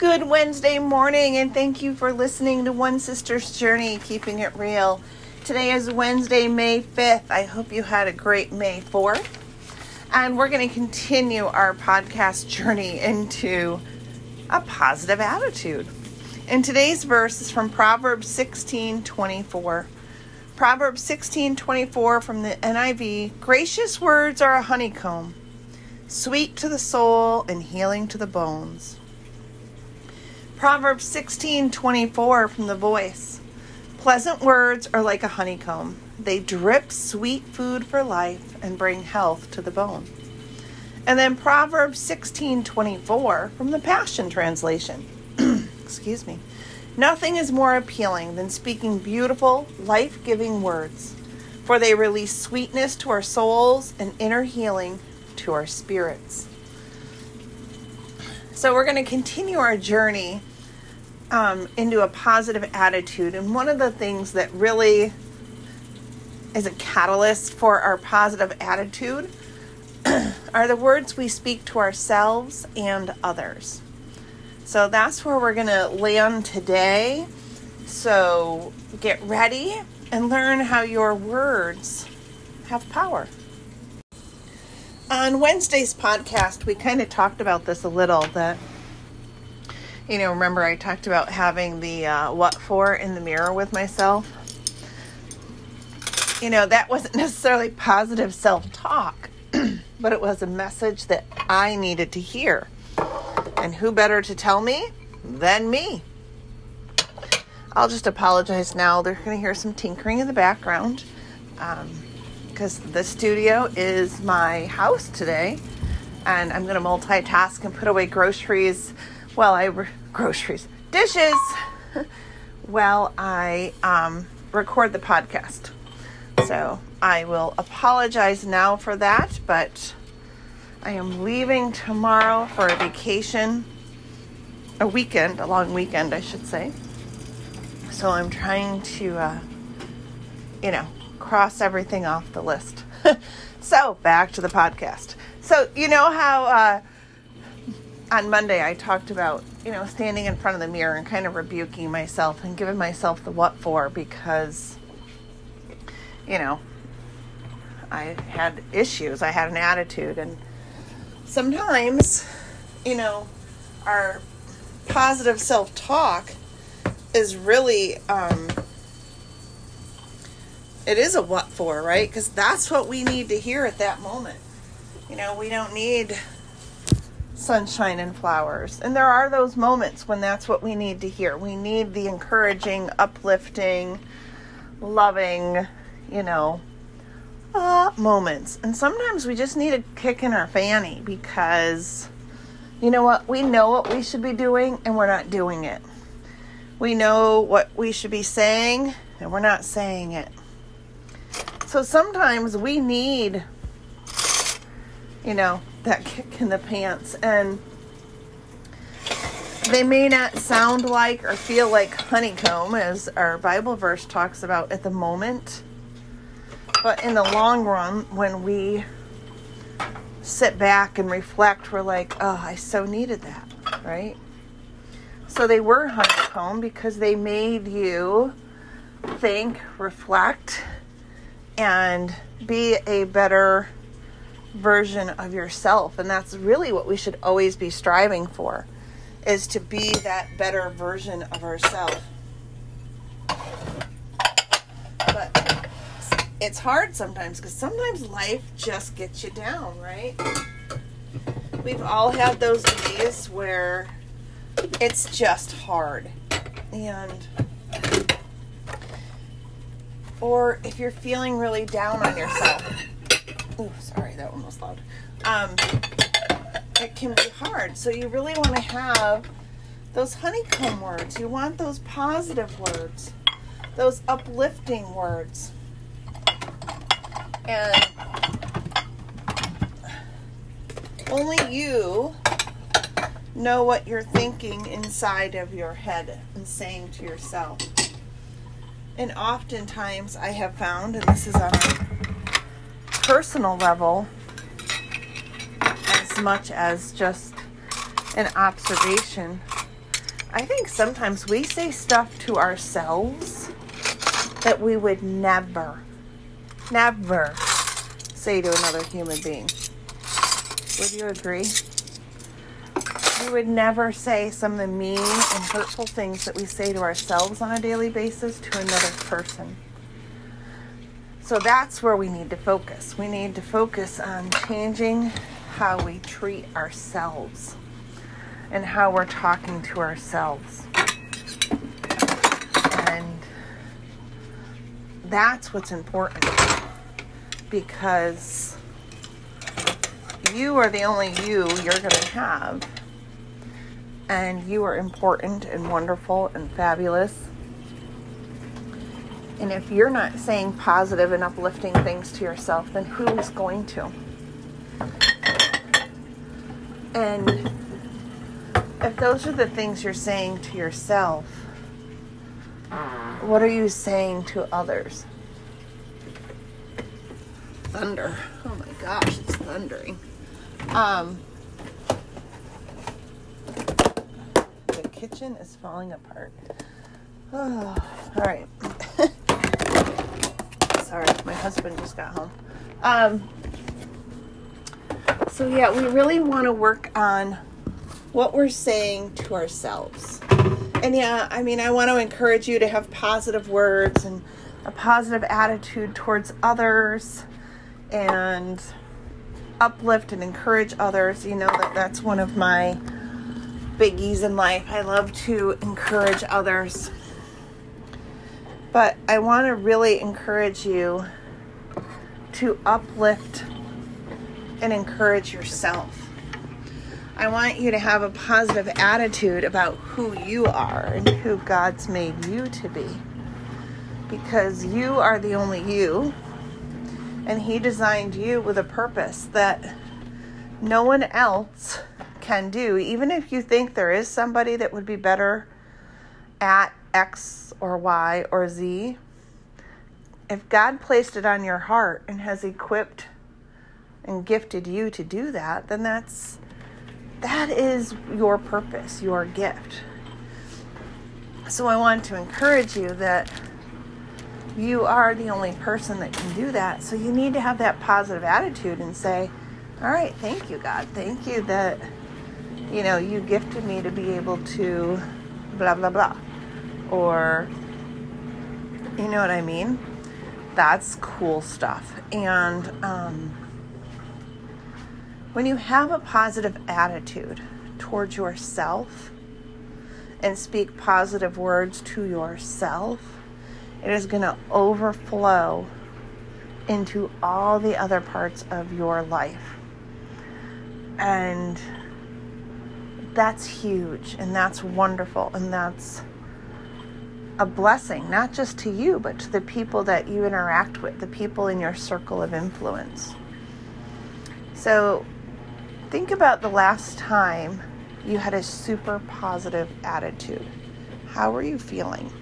Good Wednesday morning, and thank you for listening to One Sister's Journey, keeping it real. Today is Wednesday, May 5th. I hope you had a great May 4th. And we're going to continue our podcast journey into a positive attitude. And today's verse is from Proverbs 16 24. Proverbs 16 24 from the NIV Gracious words are a honeycomb, sweet to the soul and healing to the bones. Proverbs 16:24 from the Voice. Pleasant words are like a honeycomb. They drip sweet food for life and bring health to the bone. And then Proverbs 16:24 from the Passion translation. Excuse me. Nothing is more appealing than speaking beautiful, life-giving words, for they release sweetness to our souls and inner healing to our spirits. So we're going to continue our journey um, into a positive attitude. And one of the things that really is a catalyst for our positive attitude are the words we speak to ourselves and others. So that's where we're going to land today. So get ready and learn how your words have power. On Wednesday's podcast, we kind of talked about this a little that you know, remember I talked about having the uh, what for in the mirror with myself? You know, that wasn't necessarily positive self talk, but it was a message that I needed to hear. And who better to tell me than me? I'll just apologize now. They're going to hear some tinkering in the background because um, the studio is my house today. And I'm going to multitask and put away groceries while I re- groceries, dishes, while I um, record the podcast. So I will apologize now for that, but I am leaving tomorrow for a vacation, a weekend, a long weekend, I should say. So I'm trying to, uh, you know, cross everything off the list. so back to the podcast. So, you know how uh, on Monday I talked about, you know, standing in front of the mirror and kind of rebuking myself and giving myself the what for because, you know, I had issues. I had an attitude. And sometimes, you know, our positive self talk is really, um, it is a what for, right? Because that's what we need to hear at that moment. You know, we don't need sunshine and flowers. And there are those moments when that's what we need to hear. We need the encouraging, uplifting, loving, you know, uh, moments. And sometimes we just need a kick in our fanny because, you know what, we know what we should be doing and we're not doing it. We know what we should be saying and we're not saying it. So sometimes we need, you know, that kick in the pants and they may not sound like or feel like honeycomb as our bible verse talks about at the moment. But in the long run when we sit back and reflect we're like oh i so needed that right? So they were honeycomb because they made you think reflect and be a better version of yourself and that's really what we should always be striving for is to be that better version of ourselves but it's hard sometimes because sometimes life just gets you down right? We've all had those days where it's just hard and or if you're feeling really down on yourself oh, sorry, that one was loud. Um, it can be hard. So you really want to have those honeycomb words. You want those positive words, those uplifting words. And only you know what you're thinking inside of your head and saying to yourself. And oftentimes I have found, and this is on a personal level as much as just an observation I think sometimes we say stuff to ourselves that we would never, never say to another human being. Would you agree? We would never say some of the mean and hurtful things that we say to ourselves on a daily basis to another person. So that's where we need to focus. We need to focus on changing how we treat ourselves and how we're talking to ourselves. And that's what's important because you are the only you you're going to have. And you are important and wonderful and fabulous. And if you're not saying positive and uplifting things to yourself, then who is going to? And if those are the things you're saying to yourself, what are you saying to others? Thunder. Oh my gosh, it's thundering. Um, the kitchen is falling apart. Oh, all right. Sorry, my husband just got home. Um, so, yeah, we really want to work on what we're saying to ourselves. And yeah, I mean, I want to encourage you to have positive words and a positive attitude towards others and uplift and encourage others. You know that that's one of my biggies in life. I love to encourage others. But I want to really encourage you to uplift and encourage yourself. I want you to have a positive attitude about who you are and who God's made you to be. Because you are the only you, and He designed you with a purpose that no one else can do. Even if you think there is somebody that would be better at X or Y or Z, if God placed it on your heart and has equipped and gifted you to do that, then that's that is your purpose, your gift. So I want to encourage you that you are the only person that can do that. So you need to have that positive attitude and say, All right, thank you, God. Thank you that, you know, you gifted me to be able to blah, blah, blah. Or, you know what I mean? That's cool stuff. And, um, when you have a positive attitude towards yourself and speak positive words to yourself, it is going to overflow into all the other parts of your life. And that's huge and that's wonderful and that's a blessing, not just to you, but to the people that you interact with, the people in your circle of influence. So, Think about the last time you had a super positive attitude. How were you feeling?